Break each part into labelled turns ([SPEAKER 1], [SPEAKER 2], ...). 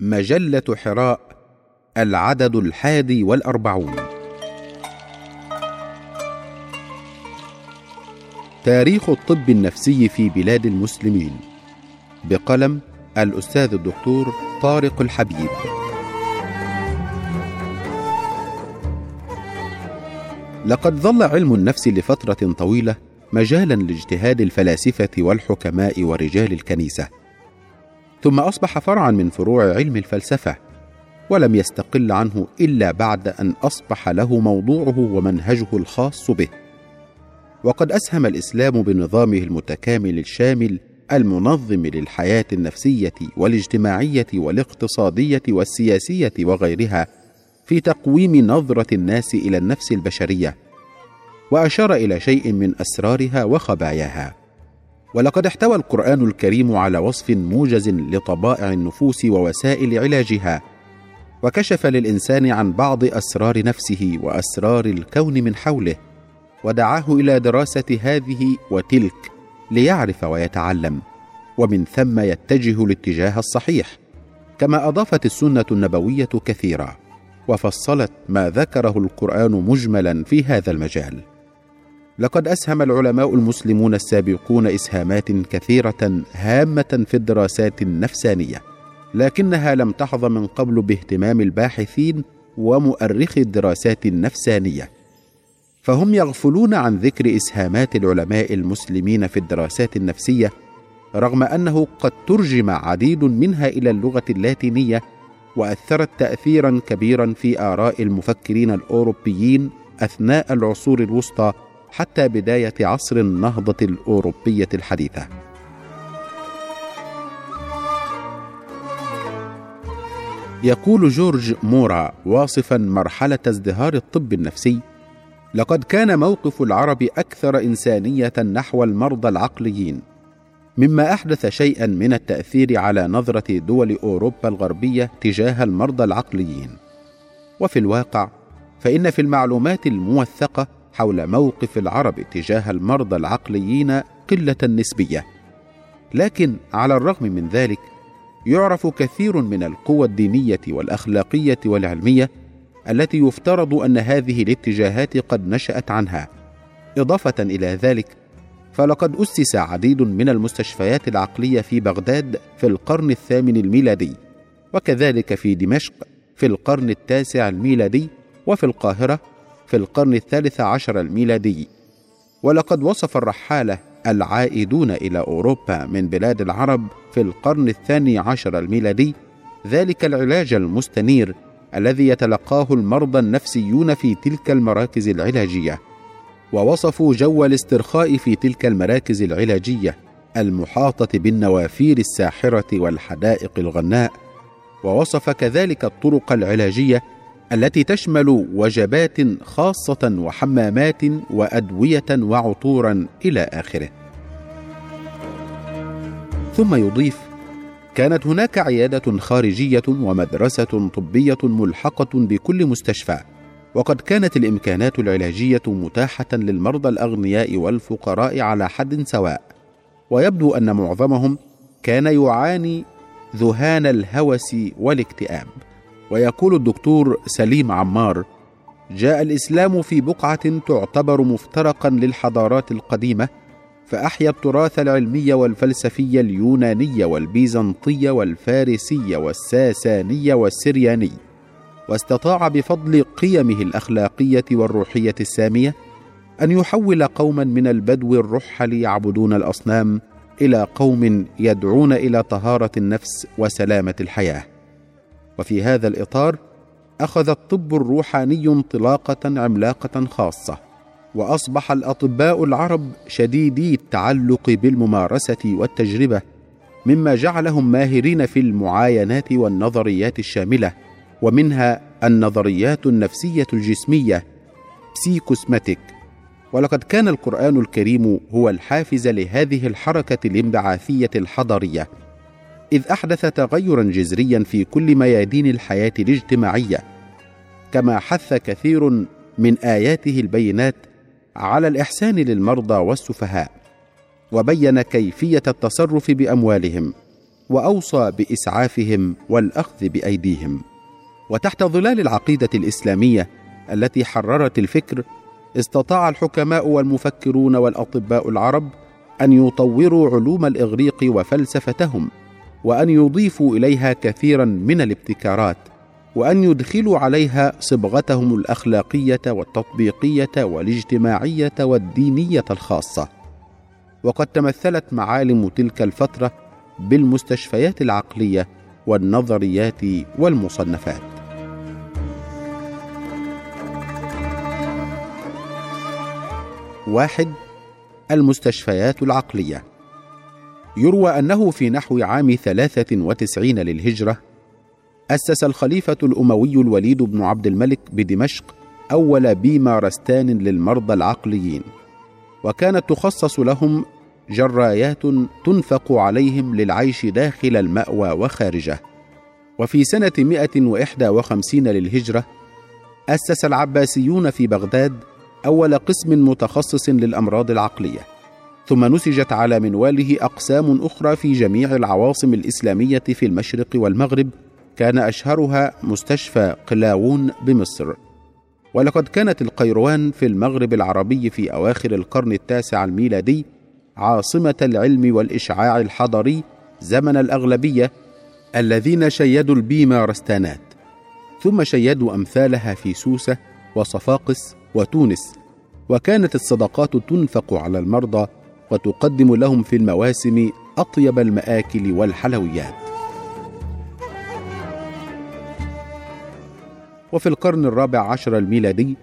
[SPEAKER 1] مجلة حراء العدد الحادي والأربعون. تاريخ الطب النفسي في بلاد المسلمين. بقلم الأستاذ الدكتور طارق الحبيب. لقد ظل علم النفس لفترة طويلة مجالا لاجتهاد الفلاسفة والحكماء ورجال الكنيسة. ثم أصبح فرعا من فروع علم الفلسفة ولم يستقل عنه إلا بعد أن أصبح له موضوعه ومنهجه الخاص به. وقد أسهم الإسلام بنظامه المتكامل الشامل المنظم للحياة النفسية والاجتماعية والاقتصادية والسياسية وغيرها في تقويم نظرة الناس إلى النفس البشرية وأشار إلى شيء من أسرارها وخباياها. ولقد احتوى القرآن الكريم على وصف موجز لطبائع النفوس ووسائل علاجها وكشف للإنسان عن بعض أسرار نفسه وأسرار الكون من حوله ودعاه إلى دراسة هذه وتلك ليعرف ويتعلم ومن ثم يتجه الاتجاه الصحيح كما أضافت السنة النبوية كثيرا وفصلت ما ذكره القرآن مجملا في هذا المجال. لقد أسهم العلماء المسلمون السابقون إسهامات كثيرة هامة في الدراسات النفسانية لكنها لم تحظ من قبل باهتمام الباحثين ومؤرخي الدراسات النفسانية. فهم يغفلون عن ذكر إسهامات العلماء المسلمين في الدراسات النفسية رغم أنه قد ترجم عديد منها إلى اللغة اللاتينية وأثرت تاثيرا كبيرا في آراء المفكرين الأوروبيين أثناء العصور الوسطى حتى بداية عصر النهضة الأوروبية الحديثة. يقول جورج مورا واصفا مرحلة ازدهار الطب النفسي لقد كان موقف العرب أكثر إنسانية نحو المرضى العقليين مما أحدث شيئا من التأثير على نظرة دول أوروبا الغربية تجاه المرضى العقليين. وفي الواقع فإن في المعلومات الموثقة حول موقف العرب تجاه المرضى العقليين قلة نسبية. لكن على الرغم من ذلك يعرف كثير من القوى الدينية والأخلاقية والعلمية التي يفترض أن هذه الاتجاهات قد نشأت عنها. إضافة إلى ذلك فلقد أسس عديد من المستشفيات العقلية في بغداد في القرن الثامن الميلادي وكذلك في دمشق في القرن التاسع الميلادي وفي القاهرة في القرن الثالث عشر الميلادي. ولقد وصف الرحالة العائدون إلى أوروبا من بلاد العرب في القرن الثاني عشر الميلادي. ذلك العلاج المستنير الذي يتلقاه المرضى النفسيون في تلك المراكز العلاجية. ووصفوا جو الاسترخاء في تلك المراكز العلاجية المحاطة بالنوافير الساحرة والحدائق الغناء. ووصف كذلك الطرق العلاجية التي تشمل وجبات خاصة وحمامات وأدوية وعطورا إلى آخره. ثم يضيف كانت هناك عيادة خارجية ومدرسة طبية ملحقة بكل مستشفى وقد كانت الإمكانات العلاجية متاحة للمرضى الأغنياء والفقراء على حد سواء. ويبدو أن معظمهم كان يعاني ذهان الهوس والاكتئاب. ويقول الدكتور سليم عمار جاء الإسلام في بقعة تعتبر مفترقا للحضارات القديمة فأحيا التراث العلمي والفلسفي اليوناني والبيزنطي والفارسي والساساني والسرياني واستطاع بفضل قيمه الأخلاقية والروحية السامية أن يحول قوما من البدو الرحل يعبدون الأصنام إلى قوم يدعون إلى طهارة النفس وسلامة الحياة. وفي هذا الإطار أخذ الطب الروحاني انطلاقة عملاقة خاصة وأصبح الأطباء العرب شديدي التعلق بالممارسة والتجربة مما جعلهم ماهرين في المعاينات والنظريات الشاملة ومنها النظريات النفسية الجسمية سيكوسماتيك ولقد كان القرآن الكريم هو الحافز لهذه الحركة الانبعاثيه الحضاريه إذ أحدث تغيرا جذريا في كل ميادين الحياة الاجتماعية كما حث كثير من آياته البينات على الإحسان للمرضى والسفهاء وبين كيفية التصرف بأموالهم وأوصى بإسعافهم والأخذ بأيديهم. وتحت ظلال العقيدة الإسلامية التي حررت الفكر استطاع الحكماء والمفكرون والأطباء العرب أن يطوروا علوم الإغريق وفلسفتهم. وأن يضيفوا إليها كثيرا من الابتكارات وأن يدخلوا عليها صبغتهم الأخلاقية والتطبيقية والاجتماعية والدينية الخاصة. وقد تمثلت معالم تلك الفترة بالمستشفيات العقلية والنظريات والمصنفات. واحد المستشفيات العقلية. يروى أنه في نحو عام ثلاثة وتسعين للهجرة أسس الخليفة الأموي الوليد بن عبد الملك بدمشق أول بيمارستان للمرضى العقليين وكانت تخصص لهم جرايات تنفق عليهم للعيش داخل المأوى وخارجه. وفي سنة 151 للهجرة أسس العباسيون في بغداد أول قسم متخصص للأمراض العقلية. ثم نسجت على منواله أقسام أخرى في جميع العواصم الإسلامية في المشرق والمغرب كان أشهرها مستشفى قلاوون بمصر. ولقد كانت القيروان في المغرب العربي في أواخر القرن التاسع الميلادي عاصمة العلم والإشعاع الحضري زمن الأغلبية الذين شيدوا البيمارستانات ثم شيدوا أمثالها في سوسة وصفاقس وتونس وكانت الصدقات تنفق على المرضى وتقدم لهم في المواسم أطيب المآكل والحلويات. وفي القرن الرابع عشر الميلادي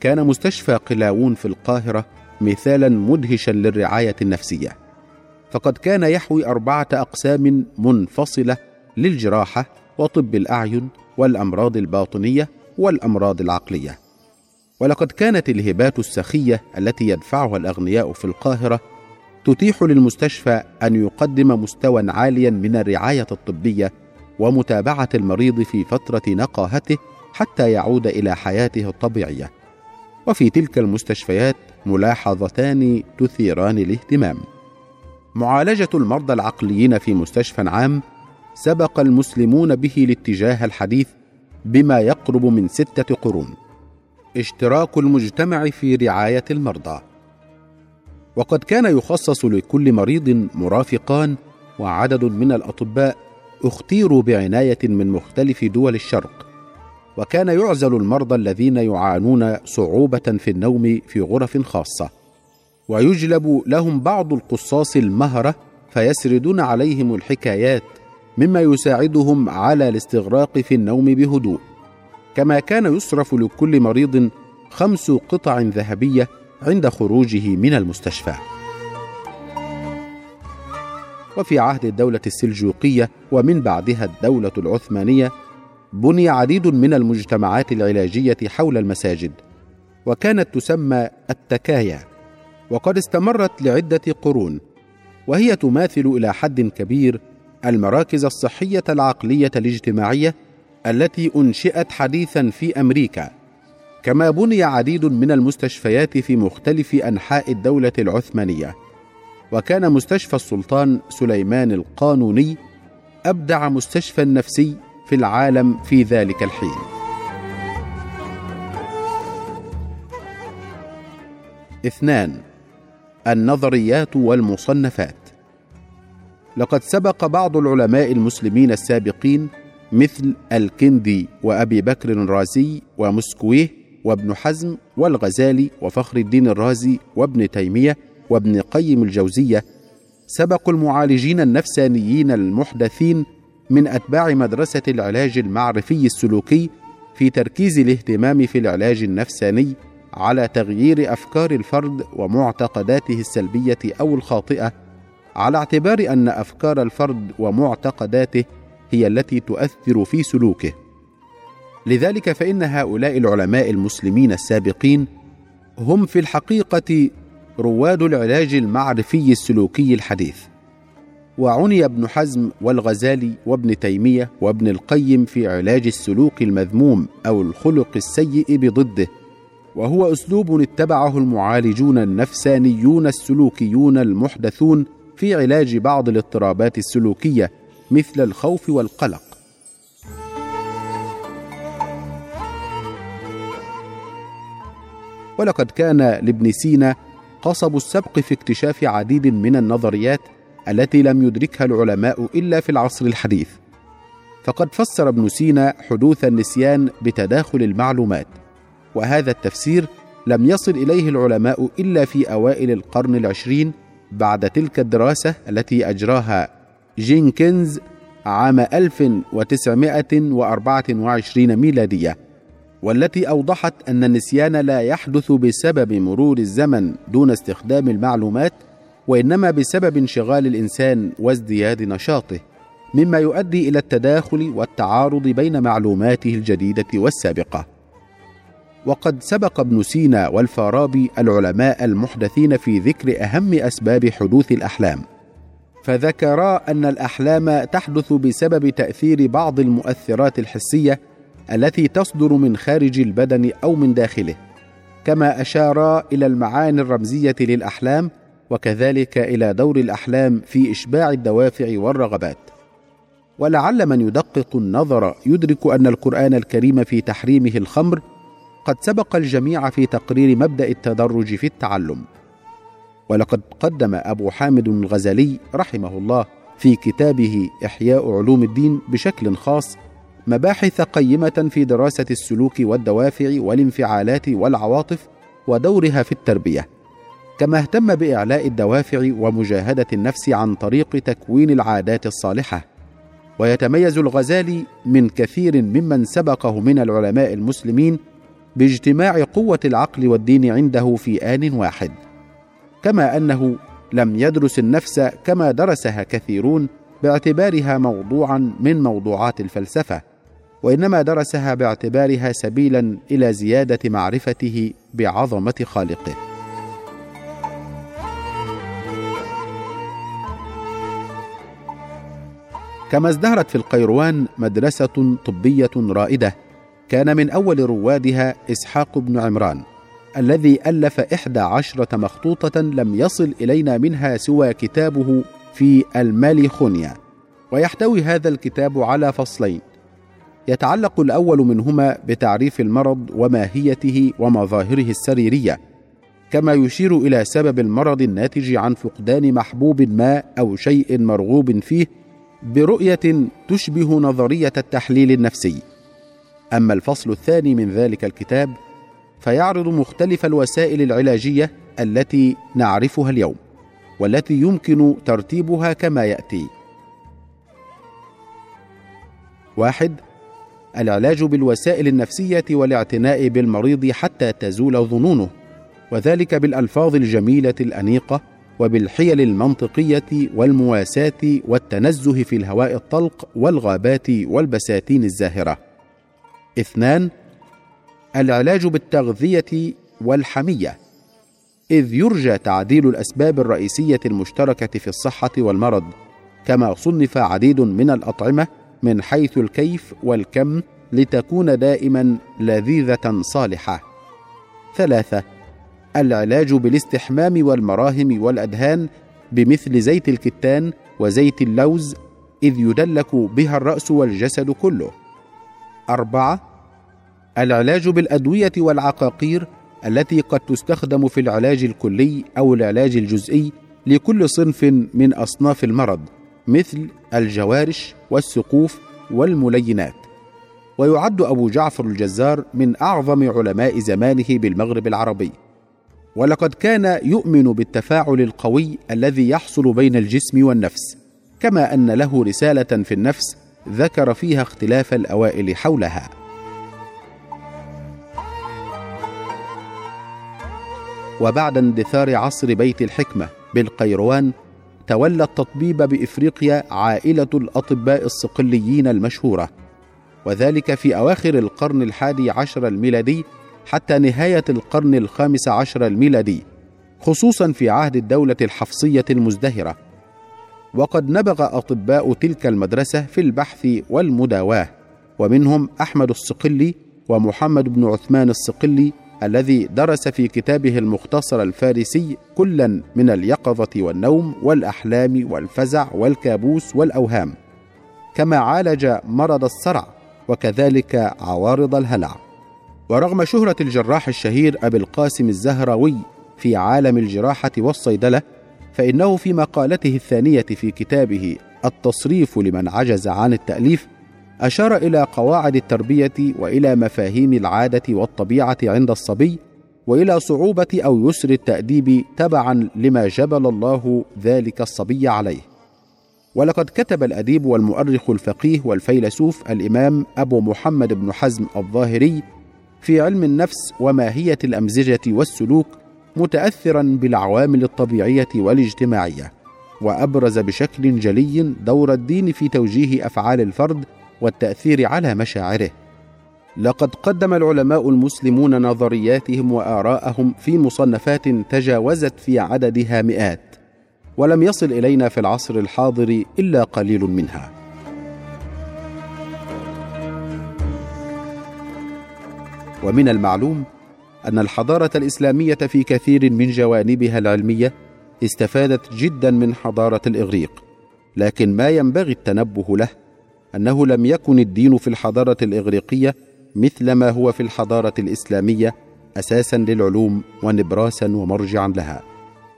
[SPEAKER 1] كان مستشفى قلاوون في القاهرة مثالا مدهشا للرعاية النفسية. فقد كان يحوي أربعة أقسام منفصلة للجراحة وطب الأعين والأمراض الباطنية والأمراض العقلية. ولقد كانت الهبات السخية التي يدفعها الأغنياء في القاهرة تتيح للمستشفى أن يقدم مستوى عاليا من الرعاية الطبية ومتابعة المريض في فترة نقاهته حتى يعود إلى حياته الطبيعية. وفي تلك المستشفيات ملاحظتان تثيران الاهتمام. معالجة المرضى العقليين في مستشفى عام سبق المسلمون به الاتجاه الحديث بما يقرب من ستة قرون. اشتراك المجتمع في رعاية المرضى. وقد كان يخصص لكل مريض مرافقان وعدد من الأطباء اختيروا بعناية من مختلف دول الشرق. وكان يعزل المرضى الذين يعانون صعوبة في النوم في غرف خاصة. ويجلب لهم بعض القصاص المهرة فيسردون عليهم الحكايات مما يساعدهم على الاستغراق في النوم بهدوء. كما كان يصرف لكل مريض خمس قطع ذهبية عند خروجه من المستشفى. وفي عهد الدولة السلجوقية ومن بعدها الدولة العثمانية بني عديد من المجتمعات العلاجية حول المساجد وكانت تسمى التكايا وقد استمرت لعدة قرون وهي تماثل إلى حد كبير المراكز الصحية العقلية الاجتماعية التي أنشئت حديثا في أمريكا. كما بني عديد من المستشفيات في مختلف أنحاء الدولة العثمانية. وكان مستشفى السلطان سليمان القانوني أبدع مستشفى نفسي في العالم في ذلك الحين. اثنان النظريات والمصنفات. لقد سبق بعض العلماء المسلمين السابقين مثل الكندي وأبي بكر الرازي ومسكويه وابن حزم والغزالي وفخر الدين الرازي وابن تيمية وابن قيم الجوزية سبقوا المعالجين النفسانيين المحدثين من أتباع مدرسة العلاج المعرفي السلوكي في تركيز الاهتمام في العلاج النفساني على تغيير أفكار الفرد ومعتقداته السلبية أو الخاطئة على اعتبار أن أفكار الفرد ومعتقداته هي التي تؤثر في سلوكه. لذلك فإن هؤلاء العلماء المسلمين السابقين هم في الحقيقة رواد العلاج المعرفي السلوكي الحديث. وعني ابن حزم والغزالي وابن تيمية وابن القيم في علاج السلوك المذموم أو الخلق السيء بضده وهو أسلوب اتبعه المعالجون النفسانيون السلوكيون المحدثون في علاج بعض الاضطرابات السلوكية مثل الخوف والقلق. ولقد كان لابن سينا قصب السبق في اكتشاف عديد من النظريات التي لم يدركها العلماء إلا في العصر الحديث. فقد فسر ابن سينا حدوث النسيان بتداخل المعلومات وهذا التفسير لم يصل إليه العلماء إلا في أوائل القرن العشرين بعد تلك الدراسة التي أجراها جينكنز عام 1924 ميلادية. والتي أوضحت أن النسيان لا يحدث بسبب مرور الزمن دون استخدام المعلومات وإنما بسبب انشغال الإنسان وازدياد نشاطه مما يؤدي إلى التداخل والتعارض بين معلوماته الجديدة والسابقة. وقد سبق ابن سينا والفارابي العلماء المحدثين في ذكر أهم أسباب حدوث الأحلام. فذكرا أن الأحلام تحدث بسبب تأثير بعض المؤثرات الحسية التي تصدر من خارج البدن أو من داخله كما اشارا إلى المعاني الرمزية للأحلام وكذلك إلى دور الأحلام في إشباع الدوافع والرغبات. ولعل من يدقق النظر يدرك أن القرآن الكريم في تحريمه الخمر قد سبق الجميع في تقرير مبدأ التدرج في التعلم. ولقد قدم أبو حامد الغزالي رحمه الله في كتابه إحياء علوم الدين بشكل خاص مباحث قيمة في دراسة السلوك والدوافع والانفعالات والعواطف ودورها في التربية. كما اهتم بإعلاء الدوافع ومجاهدة النفس عن طريق تكوين العادات الصالحة. ويتميز الغزالي من كثير ممن سبقه من العلماء المسلمين باجتماع قوة العقل والدين عنده في آن واحد. كما أنه لم يدرس النفس كما درسها كثيرون باعتبارها موضوعا من موضوعات الفلسفة. وإنما درسها باعتبارها سبيلا إلى زيادة معرفته بعظمة خالقه. كما ازدهرت في القيروان مدرسة طبية رائدة كان من أول روادها إسحاق بن عمران الذي ألف إحدى عشرة مخطوطة لم يصل إلينا منها سوى كتابه في الماليخونيا. ويحتوي هذا الكتاب على فصلين يتعلق الأول منهما بتعريف المرض وماهيته ومظاهره السريرية كما يشير إلى سبب المرض الناتج عن فقدان محبوب ما أو شيء مرغوب فيه برؤية تشبه نظرية التحليل النفسي. أما الفصل الثاني من ذلك الكتاب فيعرض مختلف الوسائل العلاجية التي نعرفها اليوم والتي يمكن ترتيبها كما يأتي. واحد العلاج بالوسائل النفسية والاعتناء بالمريض حتى تزول ظنونه وذلك بالألفاظ الجميلة الأنيقة وبالحيل المنطقية والمواساة والتنزه في الهواء الطلق والغابات والبساتين الزاهرة. اثنان العلاج بالتغذية والحمية إذ يرجى تعديل الأسباب الرئيسية المشتركة في الصحة والمرض كما صنف عديد من الأطعمة من حيث الكيف والكم لتكون دائما لذيذة صالحة. ثلاثة العلاج بالاستحمام والمراهم والأدهان بمثل زيت الكتان وزيت اللوز إذ يدلك بها الرأس والجسد كله. أربعة العلاج بالأدوية والعقاقير التي قد تستخدم في العلاج الكلي أو العلاج الجزئي لكل صنف من أصناف المرض. مثل الجوارش والسقوف والملينات. ويعد أبو جعفر الجزار من أعظم علماء زمانه بالمغرب العربي. ولقد كان يؤمن بالتفاعل القوي الذي يحصل بين الجسم والنفس كما أن له رسالة في النفس ذكر فيها اختلاف الأوائل حولها. وبعد اندثار عصر بيت الحكمة بالقيروان تولى التطبيب بإفريقيا عائلة الأطباء الصقليين المشهورة. وذلك في أواخر القرن الحادي عشر الميلادي حتى نهاية القرن الخامس عشر الميلادي خصوصا في عهد الدولة الحفصية المزدهرة. وقد نبغ أطباء تلك المدرسة في البحث والمداواة ومنهم أحمد الصقلي ومحمد بن عثمان الصقلي الذي درس في كتابه المختصر الفارسي كلا من اليقظة والنوم والأحلام والفزع والكابوس والأوهام. كما عالج مرض الصرع وكذلك عوارض الهلع. ورغم شهرة الجراح الشهير أبي القاسم الزهراوي في عالم الجراحة والصيدلة فإنه في مقالته الثانية في كتابه التصريف لمن عجز عن التأليف أشار إلى قواعد التربية وإلى مفاهيم العادة والطبيعة عند الصبي وإلى صعوبة أو يسر التأديب تبعا لما جبل الله ذلك الصبي عليه. ولقد كتب الأديب والمؤرخ الفقيه والفيلسوف الإمام أبو محمد بن حزم الظاهري في علم النفس وماهية الأمزجة والسلوك متاثرا بالعوامل الطبيعية والاجتماعية وأبرز بشكل جلي دور الدين في توجيه أفعال الفرد والتأثير على مشاعره. لقد قدم العلماء المسلمون نظرياتهم وآراءهم في مصنفات تجاوزت في عددها مئات ولم يصل إلينا في العصر الحاضر إلا قليل منها. ومن المعلوم أن الحضارة الإسلامية في كثير من جوانبها العلمية استفادت جدا من حضارة الإغريق لكن ما ينبغي التنبه له أنه لم يكن الدين في الحضارة الإغريقية مثل ما هو في الحضارة الإسلامية أساسا للعلوم ونبراسا ومرجعا لها.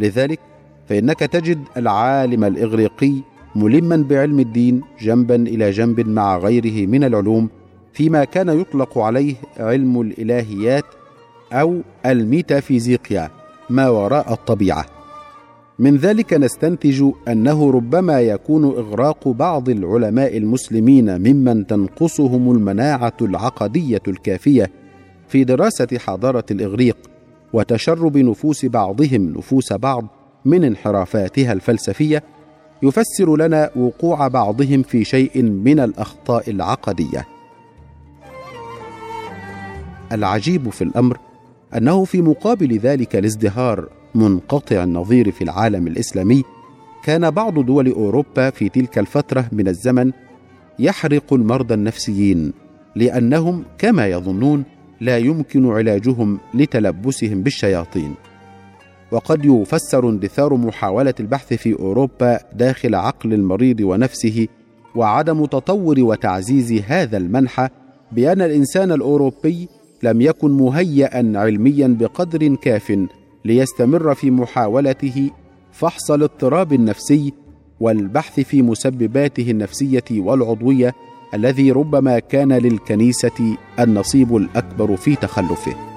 [SPEAKER 1] لذلك فإنك تجد العالم الإغريقي ملما بعلم الدين جنبا إلى جنب مع غيره من العلوم فيما كان يطلق عليه علم الإلهيات أو الميتافيزيقيا ما وراء الطبيعة. من ذلك نستنتج أنه ربما يكون إغراق بعض العلماء المسلمين ممن تنقصهم المناعة العقدية الكافية في دراسة حضارة الإغريق وتشرب نفوس بعضهم نفوس بعض من انحرافاتها الفلسفية يفسر لنا وقوع بعضهم في شيء من الأخطاء العقدية. العجيب في الأمر أنه في مقابل ذلك الازدهار منقطع النظير في العالم الإسلامي كان بعض دول أوروبا في تلك الفترة من الزمن يحرق المرضى النفسيين لأنهم كما يظنون لا يمكن علاجهم لتلبسهم بالشياطين. وقد يفسر اندثار محاولة البحث في أوروبا داخل عقل المريض ونفسه وعدم تطور وتعزيز هذا المنحى بأن الإنسان الأوروبي لم يكن مهيئا علميا بقدر كاف ليستمر في محاولته فحص الاضطراب النفسي والبحث في مسبباته النفسية والعضوية الذي ربما كان للكنيسة النصيب الأكبر في تخلفه.